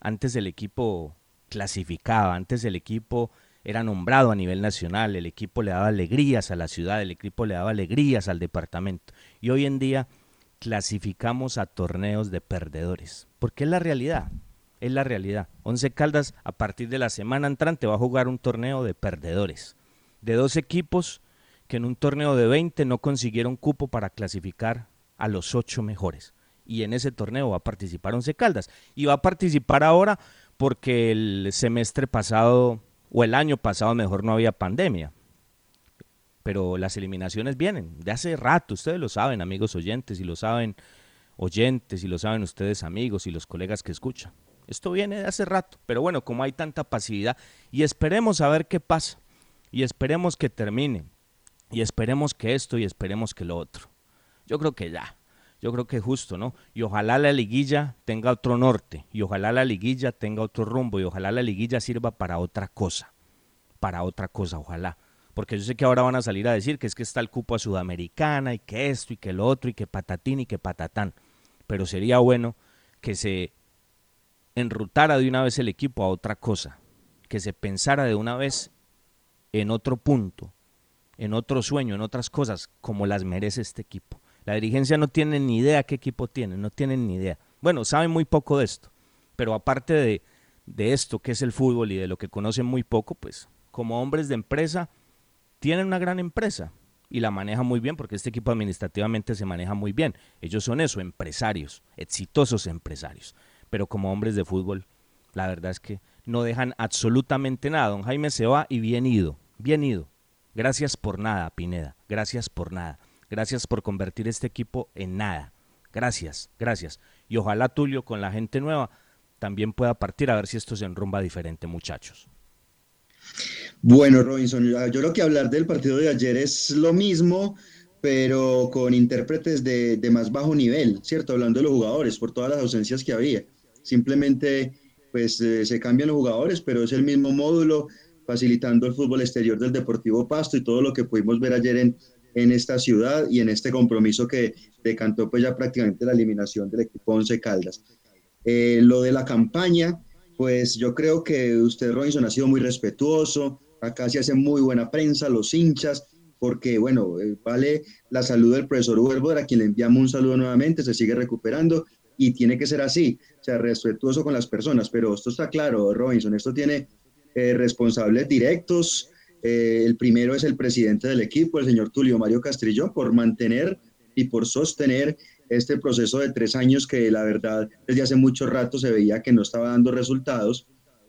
antes el equipo clasificaba, antes el equipo era nombrado a nivel nacional, el equipo le daba alegrías a la ciudad, el equipo le daba alegrías al departamento. Y hoy en día clasificamos a torneos de perdedores, porque es la realidad, es la realidad. Once Caldas a partir de la semana entrante va a jugar un torneo de perdedores, de dos equipos que en un torneo de 20 no consiguieron cupo para clasificar a los ocho mejores y en ese torneo va a participar Once Caldas. Y va a participar ahora porque el semestre pasado, o el año pasado mejor, no había pandemia. Pero las eliminaciones vienen de hace rato, ustedes lo saben, amigos oyentes, y lo saben oyentes, y lo saben ustedes amigos y los colegas que escuchan. Esto viene de hace rato, pero bueno, como hay tanta pasividad, y esperemos a ver qué pasa, y esperemos que termine, y esperemos que esto, y esperemos que lo otro. Yo creo que ya, yo creo que es justo, ¿no? Y ojalá la liguilla tenga otro norte, y ojalá la liguilla tenga otro rumbo, y ojalá la liguilla sirva para otra cosa, para otra cosa, ojalá. Porque yo sé que ahora van a salir a decir que es que está el cupo a Sudamericana y que esto y que lo otro y que patatín y que patatán. Pero sería bueno que se enrutara de una vez el equipo a otra cosa, que se pensara de una vez en otro punto, en otro sueño, en otras cosas, como las merece este equipo. La dirigencia no tiene ni idea qué equipo tiene, no tienen ni idea. Bueno, saben muy poco de esto, pero aparte de, de esto que es el fútbol y de lo que conocen muy poco, pues como hombres de empresa, tienen una gran empresa y la manejan muy bien porque este equipo administrativamente se maneja muy bien. Ellos son eso, empresarios, exitosos empresarios. Pero como hombres de fútbol, la verdad es que no dejan absolutamente nada. Don Jaime se va y bien ido, bien ido. Gracias por nada, Pineda. Gracias por nada. Gracias por convertir este equipo en nada. Gracias, gracias. Y ojalá Tulio con la gente nueva también pueda partir a ver si esto se enrumba diferente, muchachos. Bueno, Robinson, yo creo que hablar del partido de ayer es lo mismo, pero con intérpretes de, de más bajo nivel, ¿cierto? Hablando de los jugadores, por todas las ausencias que había. Simplemente, pues eh, se cambian los jugadores, pero es el mismo módulo, facilitando el fútbol exterior del Deportivo Pasto y todo lo que pudimos ver ayer en, en esta ciudad y en este compromiso que decantó pues ya prácticamente la eliminación del equipo Once Caldas. Eh, lo de la campaña, pues yo creo que usted, Robinson, ha sido muy respetuoso, acá se hace muy buena prensa, los hinchas, porque bueno, eh, vale la salud del profesor Huervo, a quien le enviamos un saludo nuevamente, se sigue recuperando y tiene que ser así, o sea, respetuoso con las personas, pero esto está claro, Robinson, esto tiene eh, responsables directos, eh, el primero es el presidente del equipo, el señor Tulio Mario Castrillo, por mantener y por sostener este proceso de tres años que la verdad desde hace mucho rato se veía que no estaba dando resultados.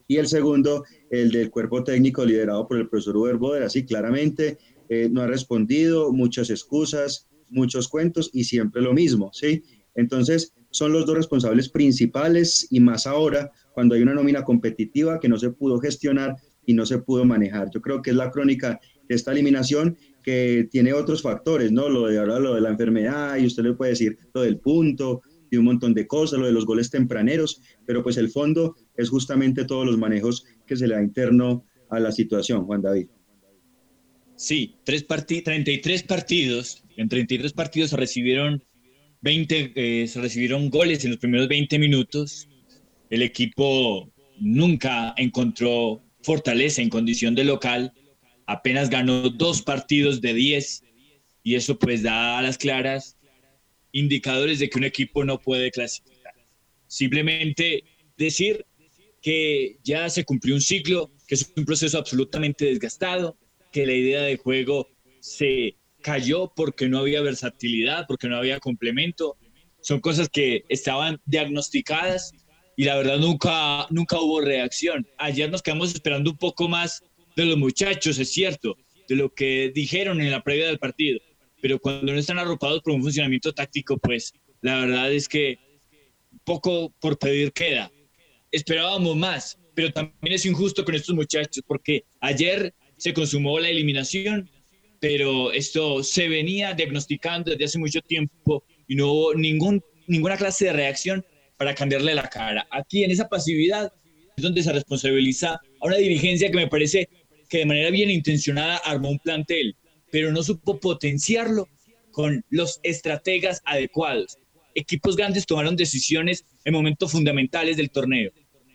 Y el segundo, el del cuerpo técnico liderado por el profesor Uber Boder, así claramente, eh, no ha respondido, muchas excusas, muchos cuentos y siempre lo mismo, ¿sí? Entonces, son los dos responsables principales y más ahora, cuando hay una nómina competitiva que no se pudo gestionar y no se pudo manejar. Yo creo que es la crónica de esta eliminación que tiene otros factores, ¿no? Lo de ahora lo de la enfermedad y usted le puede decir lo del punto y un montón de cosas, lo de los goles tempraneros, pero pues el fondo es justamente todos los manejos que se le da interno a la situación, Juan David. Sí, tres 33 partidos, en 33 partidos se recibieron 20, eh, recibieron goles en los primeros 20 minutos. El equipo nunca encontró fortaleza en condición de local apenas ganó dos partidos de 10 y eso pues da a las claras indicadores de que un equipo no puede clasificar. Simplemente decir que ya se cumplió un ciclo, que es un proceso absolutamente desgastado, que la idea de juego se cayó porque no había versatilidad, porque no había complemento. Son cosas que estaban diagnosticadas y la verdad nunca, nunca hubo reacción. Ayer nos quedamos esperando un poco más de los muchachos, es cierto, de lo que dijeron en la previa del partido, pero cuando no están arropados por un funcionamiento táctico, pues la verdad es que poco por pedir queda. Esperábamos más, pero también es injusto con estos muchachos, porque ayer se consumó la eliminación, pero esto se venía diagnosticando desde hace mucho tiempo y no hubo ningún, ninguna clase de reacción para cambiarle la cara. Aquí en esa pasividad es donde se responsabiliza a una dirigencia que me parece que de manera bien intencionada armó un plantel, pero no supo potenciarlo con los estrategas adecuados. Equipos grandes tomaron decisiones en momentos fundamentales del torneo.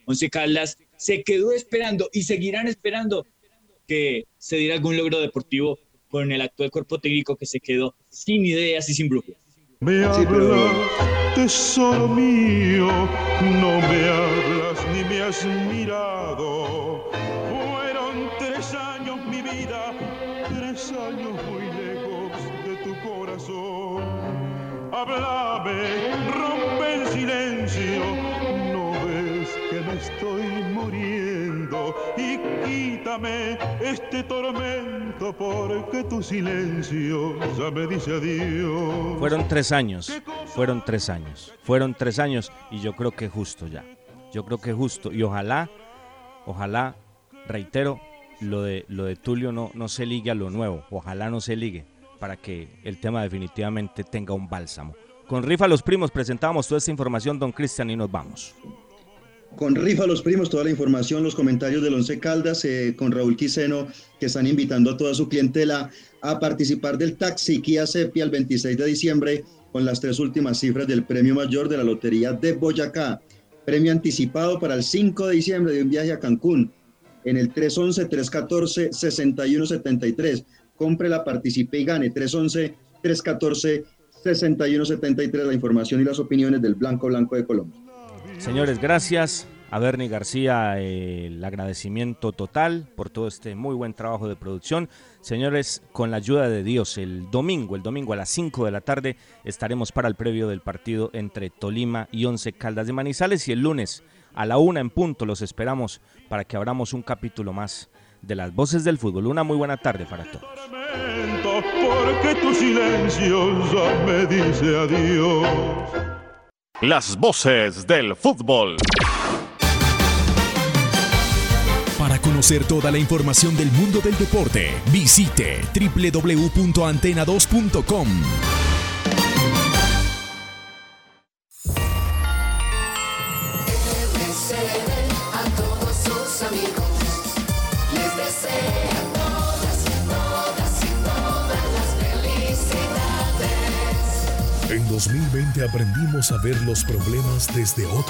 Once Caldas se quedó esperando y seguirán esperando que se diera algún logro deportivo con el actual cuerpo técnico que se quedó sin ideas y sin brújula. Me hablas, tesoro mío, no me hablas ni me has mirado Háblame, rompe el silencio, no ves que me estoy muriendo y quítame este tormento porque tu silencio ya me dice adiós. Fueron tres años, fueron tres años, fueron tres años y yo creo que justo ya. Yo creo que justo y ojalá, ojalá, reitero, lo de, lo de Tulio no, no se ligue a lo nuevo. Ojalá no se ligue para que el tema definitivamente tenga un bálsamo. Con Rifa Los Primos presentamos toda esta información, don Cristian, y nos vamos. con Rifa Los Primos, toda la información, los comentarios del Once Caldas, eh, con Raúl Quiseno, que están invitando a toda su clientela a participar del Taxi Kia Sepia el 26 de diciembre con las tres últimas cifras del premio mayor de la Lotería de Boyacá. Premio anticipado para el 5 de diciembre de un viaje a Cancún en el 311-314-6173. Cómprela, participe y gane. 311-314-6173. La información y las opiniones del Blanco Blanco de Colombia. Señores, gracias. A Bernie García, eh, el agradecimiento total por todo este muy buen trabajo de producción. Señores, con la ayuda de Dios, el domingo, el domingo a las 5 de la tarde estaremos para el previo del partido entre Tolima y Once Caldas de Manizales y el lunes a la una en punto los esperamos para que abramos un capítulo más de las voces del fútbol. Una muy buena tarde para todos. Porque tu silencio ya me dice adiós. Las voces del fútbol. Para conocer toda la información del mundo del deporte, visite www.antena2.com. 2020 aprendimos a ver los problemas desde otro